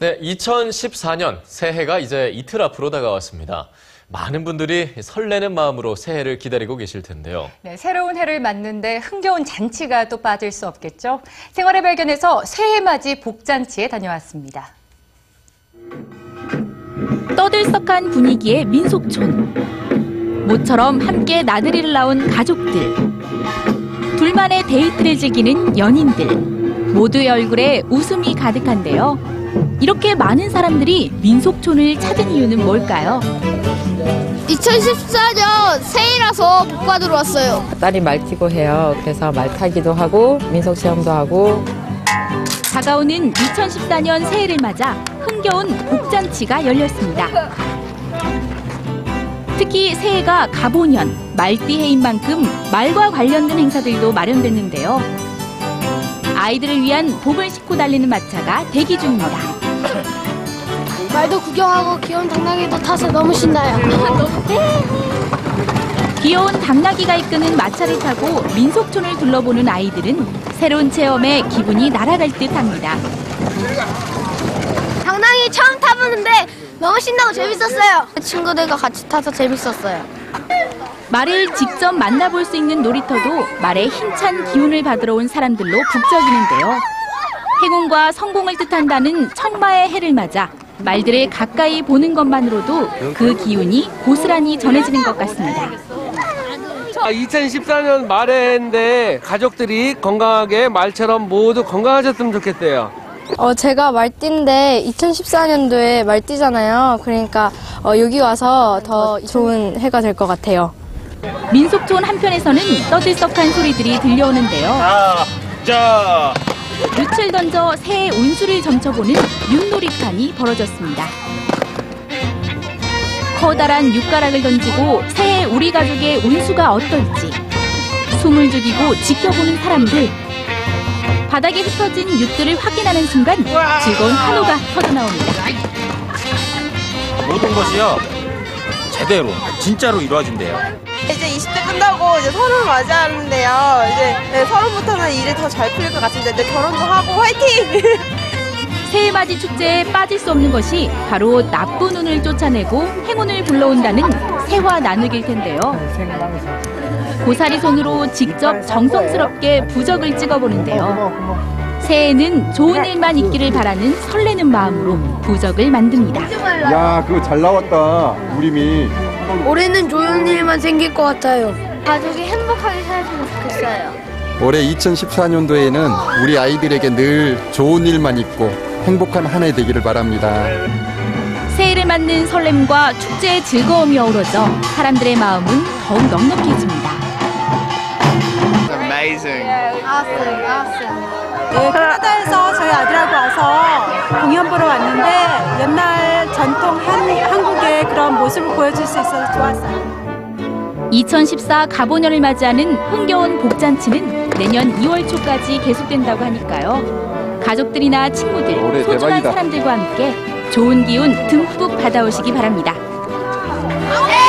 네, 2014년 새해가 이제 이틀 앞으로 다가왔습니다. 많은 분들이 설레는 마음으로 새해를 기다리고 계실 텐데요. 네, 새로운 해를 맞는데 흥겨운 잔치가 또 빠질 수 없겠죠. 생활의 발견에서 새해 맞이 복잔치에 다녀왔습니다. 떠들썩한 분위기의 민속촌. 모처럼 함께 나들이를 나온 가족들. 둘만의 데이트를 즐기는 연인들. 모두의 얼굴에 웃음이 가득한데요. 이렇게 많은 사람들이 민속촌을 찾은 이유는 뭘까요? 2014년 새해라서 복 받으러 왔어요. 딸이 말 타고 해요. 그래서 말 타기도 하고 민속 체험도 하고 다가오는 2014년 새해를 맞아 흥겨운 복잔치가 열렸습니다. 특히 새해가 가보년, 말띠해인 만큼 말과 관련된 행사들도 마련됐는데요. 아이들을 위한 복을 싣고 달리는 마차가 대기 중입니다. 말도 구경하고 귀여운 당나귀도 타서 너무 신나요. 귀여운 당나귀가 이끄는 마차를 타고 민속촌을 둘러보는 아이들은 새로운 체험에 기분이 날아갈 듯 합니다. 당나귀 처음 타보는데 너무 신나고 재밌었어요. 친구들과 같이 타서 재밌었어요. 말을 직접 만나볼 수 있는 놀이터도 말의 힘찬 기운을 받으러 온 사람들로 북적이는데요. 행운과 성공을 뜻한다는 청마의 해를 맞아 말들을 가까이 보는 것만으로도 그 기운이 고스란히 전해지는 것 같습니다. 2014년 말해인데 가족들이 건강하게 말처럼 모두 건강하셨으면 좋겠대요. 어, 제가 말띠인데 2014년도에 말띠잖아요. 그러니까 어, 여기 와서 더 좋은 해가 될 것 같아요. 민속촌 한편에서는 떠들썩한 소리들이 들려오는데요. 자, 뮤칠 던져 새해 운수를 점쳐보는 윷놀이판이 벌어졌습니다. 커다란 육가락을 던지고 새해 우리 가족의 운수가 어떨지 숨을 죽이고 지켜보는 사람들 바닥에 흩어진 윷들을 확인하는 순간 즐거운 한호가 터져나옵니다. 모든 것이요 제대로 진짜로 이루어진대요. 이제 20대 끝나고 이제 서른 맞이하는데요. 네, 서른부터는 일이 더 잘 풀릴 것 같은데 이제 결혼도 하고 화이팅! 새해맞이 축제에 빠질 수 없는 것이 바로 나쁜 운을 쫓아내고 행운을 불러온다는 새화 나누기일 텐데요. 고사리 손으로 직접 정성스럽게 부적을 찍어보는데요. 새해에는 좋은 일만 있기를 바라는 설레는 마음으로 부적을 만듭니다. 야, 그거 잘 나왔다. 우림이. 올해는 좋은 일만 생길 것 같아요. 가족이 행복하게 살았으면 좋겠어요. 올해 2014년도에는 우리 아이들에게 늘 좋은 일만 있고 행복한 한 해 되기를 바랍니다. 새해를 맞는 설렘과 축제의 즐거움이 어우러져 사람들의 마음은 더욱 넉넉해집니다. 네, 캐나다에서 저희 아들하고 와서 공연 보러 왔는데 옛날 전통 한, 한국의 그런 모습을 보여줄 수 있어서 좋았어요. 2014 가보년을 맞이하는 흥겨운 복잔치는 내년 2월 초까지 계속된다고 하니까요. 가족들이나 친구들, 올해 소중한 대박이다. 사람들과 함께 좋은 기운 듬뿍 받아오시기 바랍니다. 네!